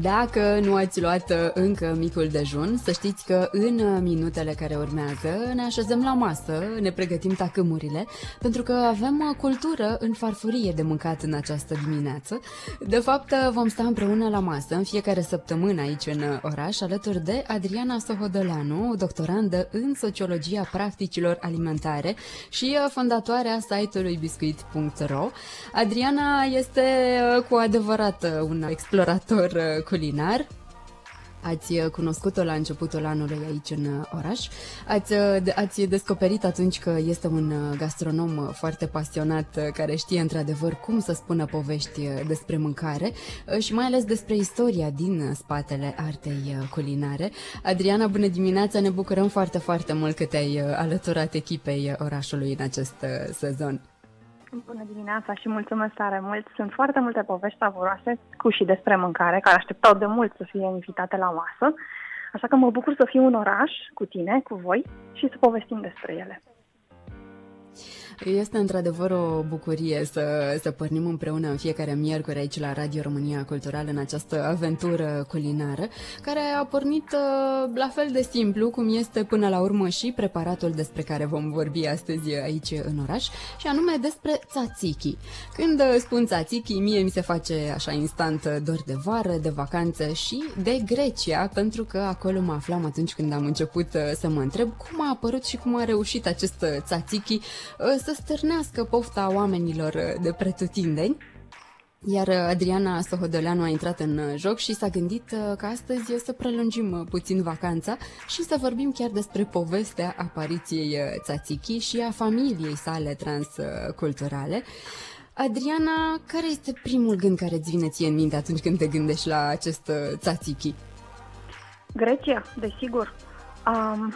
Dacă nu ați luat uh, încă micul dejun, să știți că în uh, minutele care urmează ne așezăm la masă, ne pregătim tacâmurile, pentru că avem uh, cultură în farfurie de mâncat în această dimineață. De fapt, vom sta împreună la masă în fiecare săptămână aici în oraș, alături de Adriana Sohodoleanu, doctorandă în sociologia practicilor alimentare și fondatoarea site-ului biscuit.ro. Adriana este cu adevărat un explorator culinar. Ați uh, cunoscut-o la începutul anului aici în uh, oraș. Ați, uh, ați descoperit atunci că este un gastronom foarte pasionat care știe într-adevăr cum să spună povești despre mâncare și mai ales despre istoria din spatele artei culinare. Adriana, bună dimineața! Ne bucurăm foarte, foarte mult că te-ai alăturat echipei orașului în acest sezon. Bună dimineața și mulțumesc tare mult. Sunt foarte multe povești savuroase cu și despre mâncare, care așteptau de mult să fie invitate la masă. Așa că mă bucur să fiu în oraș cu tine, cu voi și să povestim despre ele. Este într-adevăr o bucurie să, să pornim împreună în fiecare miercuri aici la Radio România Cultural în această aventură culinară, care a pornit uh, la fel de simplu cum este până la urmă și preparatul despre care vom vorbi astăzi aici în oraș, și anume despre tzatziki. Când spun tzatziki, mie mi se face așa instant dor de vară, de vacanță și de Grecia, pentru că acolo mă aflam atunci când am început uh, să mă întreb cum a apărut și cum a reușit acest tzatziki uh, să stârnească pofta oamenilor uh, de pretutindeni. Iar uh, Adriana Sohodoleanu a intrat în uh, joc și s-a gândit că astăzi să prelungim puțin vacanța și să vorbim chiar despre povestea apariției Tzatziki și a familiei sale transculturale. Adriana, care este primul gând care îți vine ție în minte atunci când te gândești la acest Tzatziki? Grecia, desigur. Um,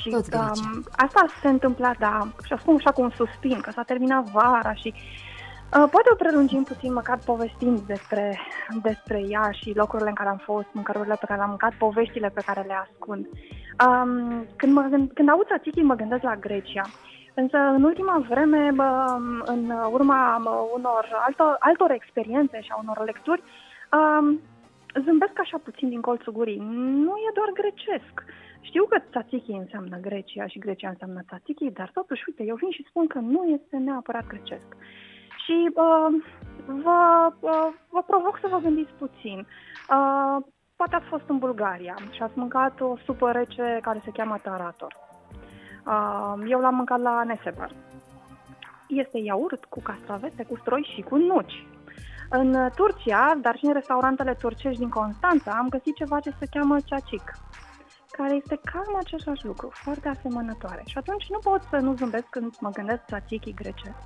și um, asta se întâmpla, da, și spun așa cu un suspin, că s-a terminat vara și uh, poate o prelungim puțin, măcar povestind despre, despre ea și locurile în care am fost, mâncărurile pe care le-am mâncat, poveștile pe care le ascund. Um, când, mă, gând, când aud tzatziki, mă gândesc la Grecia. Însă, în ultima vreme, bă, în urma bă, unor altor, altor experiențe și a unor lecturi, um, zâmbesc așa puțin din colțul gurii. Nu e doar grecesc. Știu că tzatziki înseamnă Grecia și Grecia înseamnă tzatziki, dar totuși, uite, eu vin și spun că nu este neapărat grecesc. Și uh, vă, uh, vă provoc să vă gândiți puțin. Uh, poate ați fost în Bulgaria și ați mâncat o supă rece care se cheamă tarator. Uh, eu l-am mâncat la Nesebar. Este iaurt cu castravete, cu stroi și cu nuci. În Turcia, dar și în restaurantele turcești din Constanța, am găsit ceva ce se cheamă ceacic care este cam același lucru, foarte asemănătoare. Și atunci nu pot să nu zâmbesc când mă gândesc tzatziki grecesc.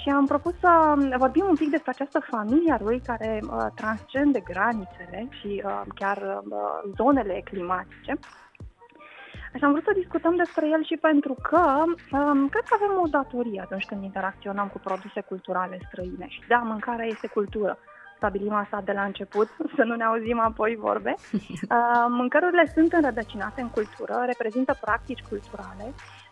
Și am propus să vorbim un pic despre această familie a lui care uh, transcende granițele și uh, chiar uh, zonele climatice. Așa am vrut să discutăm despre el și pentru că um, cred că avem o datorie atunci când interacționăm cu produse culturale străine. Și da, mâncarea este cultură stabilim asta de la început, să nu ne auzim apoi vorbe. Uh, mâncărurile sunt înrădăcinate în cultură, reprezintă practici culturale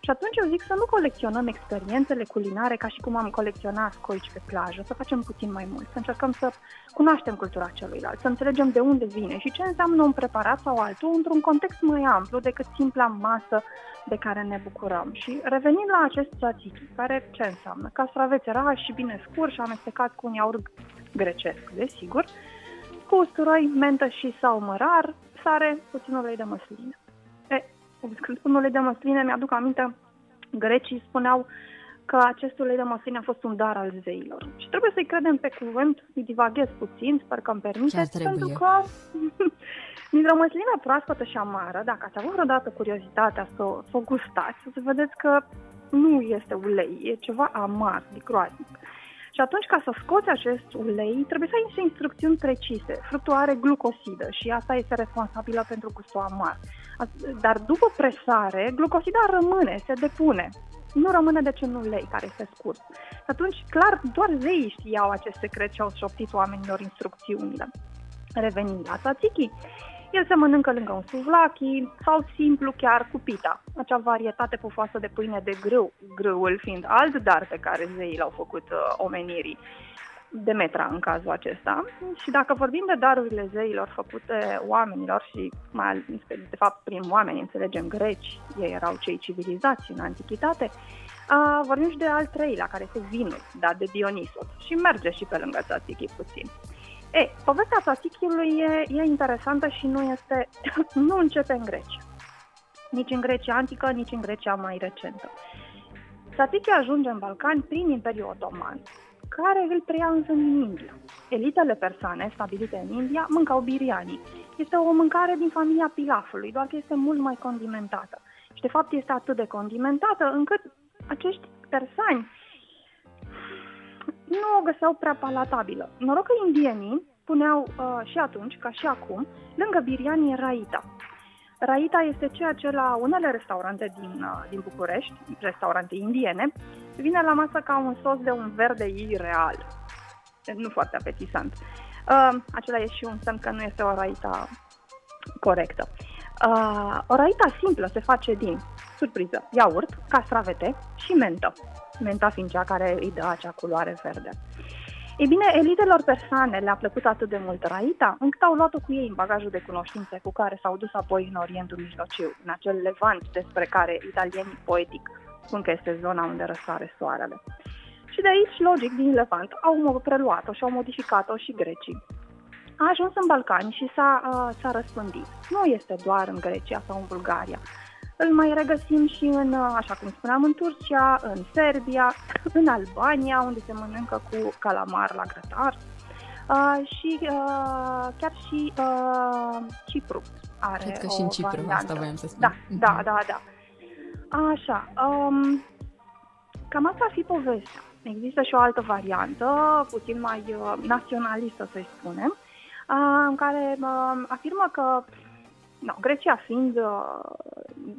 și atunci eu zic să nu colecționăm experiențele culinare ca și cum am colecționat scoici pe plajă, să facem puțin mai mult, să încercăm să cunoaștem cultura celuilalt, să înțelegem de unde vine și ce înseamnă un preparat sau altul într-un context mai amplu decât simpla masă de care ne bucurăm. Și revenind la acest tzatziki, care ce înseamnă? Castraveți rași și bine scurși, amestecați cu un iaurt grecesc, desigur, cu usturoi, mentă și sau mărar, sare, puțin ulei de măsline. E, când spun ulei de măsline, mi-aduc aminte, grecii spuneau că acest ulei de măsline a fost un dar al zeilor. Și trebuie să-i credem pe cuvânt, îi divaghez puțin, sper că îmi permiteți, pentru că dintr-o măslină proaspătă și amară, dacă ați avut vreodată curiozitatea să, să o gustați, să vedeți că nu este ulei, e ceva amar, de groaznic. Și atunci, ca să scoți acest ulei, trebuie să ai niște instrucțiuni precise. Fructul are glucosidă și asta este responsabilă pentru gustul amar. Dar după presare, glucosida rămâne, se depune. Nu rămâne de în ulei care este scurt. Și atunci, clar, doar zeii știau acest secret și au șoptit oamenilor instrucțiunile. Revenind la tzatziki, El se mănâncă lângă un suvlachi sau simplu chiar cu pita, acea varietate pufoasă de pâine de grâu, grâul fiind alt dar pe care zeii l-au făcut uh, omenirii. Demetra în cazul acesta. Și dacă vorbim de darurile zeilor făcute oamenilor și mai ales, de fapt prin oameni înțelegem greci, ei erau cei civilizați în antichitate, uh, vorbim și de al treilea, care este vinul, dat de Dionisos și merge și pe lângă tzatziki puțin. Ei, povestea tzatziki-ului e, e interesantă și nu este, nu începe în Grecia. Nici în Grecia antică, nici în Grecia mai recentă. Tzatziki ajunge în Balcani prin Imperiul Otoman, care îl preia însă în India. Elitele persane stabilite în India mâncau biriani. Este o mâncare din familia pilafului, doar că este mult mai condimentată. Și de fapt este atât de condimentată încât acești persani nu o găseau prea palatabilă. Noroc că indienii puneau uh, și atunci, ca și acum, lângă biriani raita. Raita este ceea ce la unele restaurante din, uh, din București, restaurante indiene, vine la masă ca un sos de un verde ireal. Nu foarte apetisant. Uh, acela e și un semn că nu este o raita corectă. Uh, o raita simplă se face din, surpriză, iaurt, castravete și mentă. Menta fiind cea care îi dă acea culoare verde. Ei bine, elitelor persane le-a plăcut atât de mult Raita, încât au luat-o cu ei în bagajul de cunoștințe cu care s-au dus apoi în Orientul Mijlociu, în acel levant despre care italienii poetic spun că este zona unde răsare soarele. Și de aici, logic, din Levant, au preluat-o și au modificat-o și grecii. A ajuns în Balcani și s-a, uh, s-a răspândit. Nu este doar în Grecia sau în Bulgaria. Îl mai regăsim și în, uh, așa cum spuneam, în Turcia, în Serbia, în Albania, unde se mănâncă cu calamar la grătar uh, și uh, chiar și uh, Cipru are Cred că o și în Cipru, variantă. asta voiam să spun. Da, Mhm. da, da, da. Așa, um, cam asta ar fi povestea. Există și o altă variantă, puțin mai uh, naționalistă, să-i spunem, uh, în care uh, afirmă că No, Grecia fiind uh,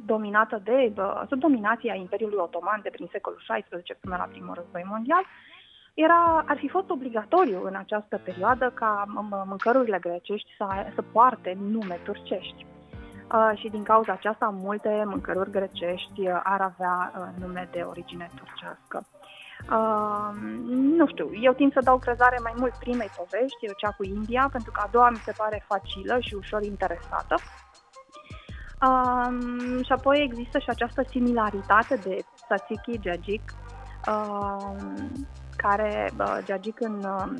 dominată de, uh, sub dominația Imperiului Otoman de prin secolul XVI până la primul război mondial, era, ar fi fost obligatoriu în această perioadă ca m- mâncărurile grecești să, să poarte nume turcești. Uh, și din cauza aceasta multe mâncăruri grecești uh, ar avea uh, nume de origine turcească. Uh, nu știu, eu tind să dau crezare mai mult primei povești, cea cu India, pentru că a doua mi se pare facilă și ușor interesată. Um, și apoi există și această similaritate de tzatziki Jajic, um, care uh, Jajic în um,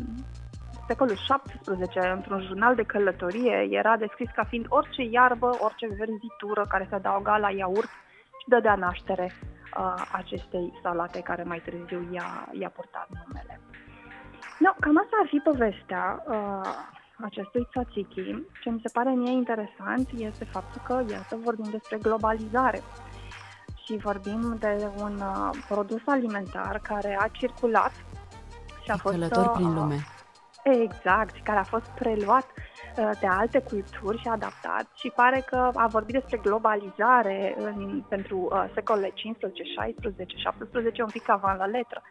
secolul XVII, într-un jurnal de călătorie, era descris ca fiind orice iarbă, orice verzitură care se adauga la iaurt și dădea naștere uh, acestei salate care mai târziu i-a, i-a purtat numele. No, cam asta ar fi povestea uh, acestui tzatziki. Ce mi se pare mie interesant este faptul că, iată, vorbim despre globalizare și vorbim de un uh, produs alimentar care a circulat și a fost... Călător uh, prin lume. Exact, care a fost preluat uh, de alte culturi și adaptat și pare că a vorbit despre globalizare în, pentru uh, secolele 15, 16, 17, un pic avant la letră.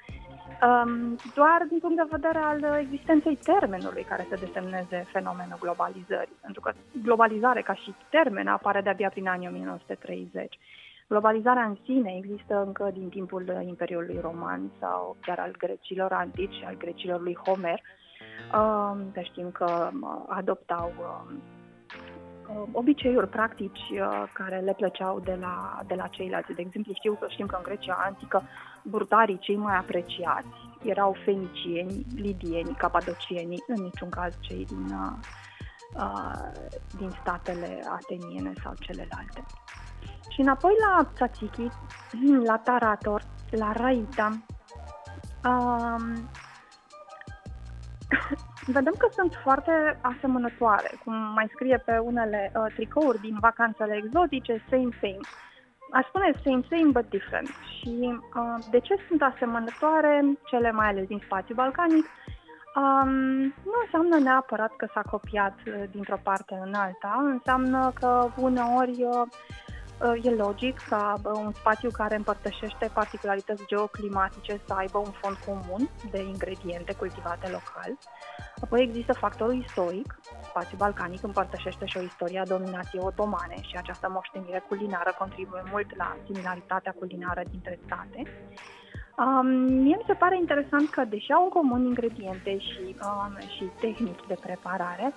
Um, doar din punct de vedere al existenței termenului care să desemneze fenomenul globalizării. Pentru că globalizare ca și termen apare de-abia prin anii 1930. Globalizarea în sine există încă din timpul Imperiului Roman sau chiar al grecilor antici și al grecilor lui Homer. Um, că știm că uh, adoptau um, uh, obiceiuri, practici uh, care le plăceau de la, de la ceilalți. De exemplu, știu că știm că în Grecia antică burtarii cei mai apreciați erau fenicieni, lidieni, capadocieni, în niciun caz cei din, uh, uh, din statele ateniene sau celelalte. Și înapoi la tzatziki, la tarator, la raita, um, vedem că sunt foarte asemănătoare, cum mai scrie pe unele uh, tricouri din vacanțele exotice, same, same. Aș spune same, same, but different. Și uh, de ce sunt asemănătoare, cele mai ales din spațiul balcanic? Um, nu înseamnă neapărat că s-a copiat uh, dintr-o parte în alta, înseamnă că uneori uh, uh, e logic ca uh, un spațiu care împărtășește particularități geoclimatice să aibă un fond comun de ingrediente cultivate local. Apoi există factorul istoric. Spațiul balcanic împărtășește și o istorie a dominației otomane și această moștenire culinară contribuie mult la similaritatea culinară dintre state. Um, mie mi se pare interesant că, deși au în comun ingrediente și, um, și tehnici de preparare,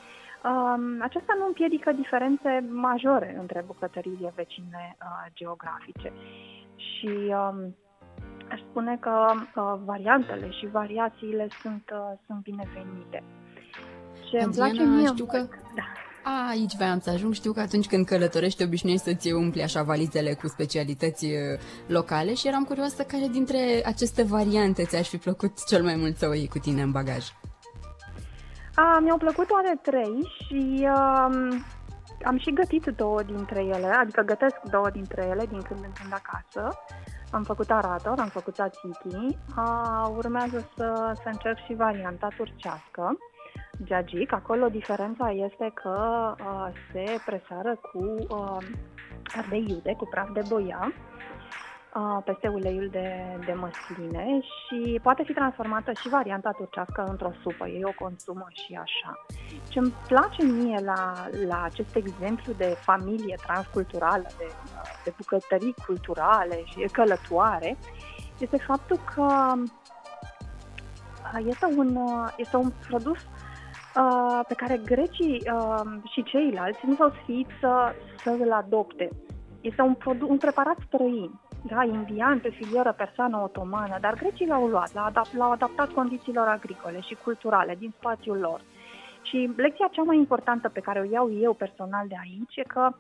um, acesta nu împiedică diferențe majore între bucătăriile vecine uh, geografice. Și um, aș spune că uh, variantele și variațiile sunt, uh, sunt binevenite. Ce îmi place mie știu că... Da. A, aici voiam să ajung. Știu că atunci când călătorești, obișnuiești să-ți umpli așa valizele cu specialități uh, locale și eram curioasă care dintre aceste variante ți-aș fi plăcut cel mai mult să o iei cu tine în bagaj. A, mi-au plăcut toate trei și uh, am și gătit două dintre ele, adică gătesc două dintre ele din când în când acasă. Am făcut arator, am făcut tzatziki, urmează să, să încerc și varianta turcească Giagic. Acolo diferența este că uh, se preseară cu uh, ardei iude, cu praf de boia, uh, peste uleiul de, de măsline și poate fi transformată și varianta turcească într-o supă. Ei o consumă și așa. Ce îmi place mie la, la acest exemplu de familie transculturală, de, de bucătării culturale și călătoare, este faptul că este un, este un produs uh, pe care grecii uh, și ceilalți nu s-au sfiit să, să îl adopte. Este un, produ- un preparat străin, da, indian, pe filieră persană otomană, dar grecii l-au luat, l-au, adap- l-au adaptat condițiilor agricole și culturale din spațiul lor. Și lecția cea mai importantă pe care o iau eu personal de aici e că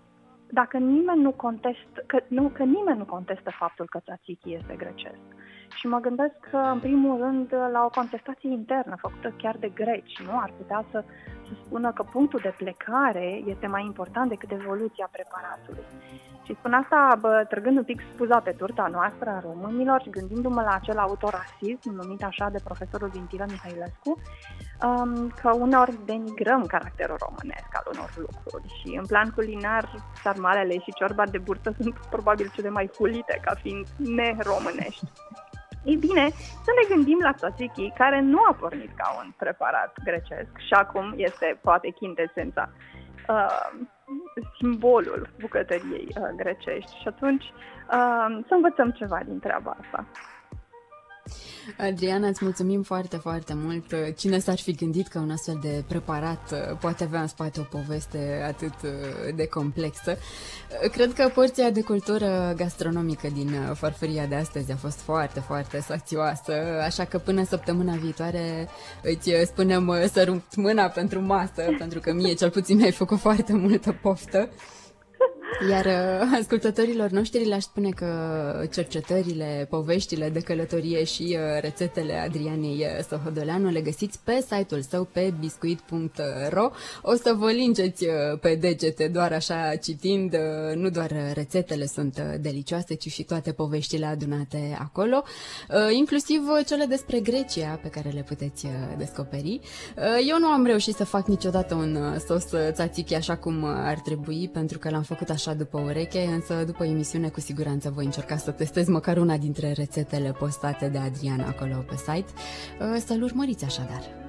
dacă nimeni nu contestă, că, nu, că nimeni nu contestă faptul că tzatziki este grecesc. Și mă gândesc că, în primul rând, la o contestație internă făcută chiar de greci, nu? Ar putea să, să spună că punctul de plecare este mai important decât evoluția preparatului. Și spun asta bă, trăgând un pic spuza pe turta noastră a românilor și gândindu-mă la acel autorasism numit așa de profesorul Vintilă Mihailescu, um, că uneori denigrăm caracterul românesc al unor lucruri și în plan culinar sarmalele și ciorba de burtă sunt probabil cele mai hulite ca fiind neromânești. Ei bine, să ne gândim la tzatziki, care nu a pornit ca un preparat grecesc și acum este poate chintesența, uh, simbolul bucătăriei uh, grecești și atunci uh, să învățăm ceva din treaba asta. Adriana, îți mulțumim foarte, foarte mult. Cine s-ar fi gândit că un astfel de preparat uh, poate avea în spate o poveste atât uh, de complexă? Uh, cred că porția de cultură gastronomică din farfuria de astăzi a fost foarte, foarte sațioasă, așa că până săptămâna viitoare îți spunem să rupt mâna pentru masă, pentru că mie cel puțin mi-ai făcut foarte multă poftă. Iar uh, ascultătorilor noștri le-aș spune că cercetările, poveștile de călătorie și uh, rețetele Adrianei uh, Sohodoleanu le găsiți pe site-ul său pe biscuit.ro. O să vă lingeți uh, pe degete doar așa citind, uh, nu doar rețetele sunt uh, delicioase, ci și toate poveștile adunate acolo, uh, inclusiv cele despre Grecia pe care le puteți uh, descoperi. Uh, eu nu am reușit să fac niciodată un uh, sos tzatziki așa cum ar trebui, pentru că l-am făcut așa așa după ureche, însă după emisiune cu siguranță voi încerca să testez măcar una dintre rețetele postate de Adriana acolo pe site. Să-l urmăriți așadar.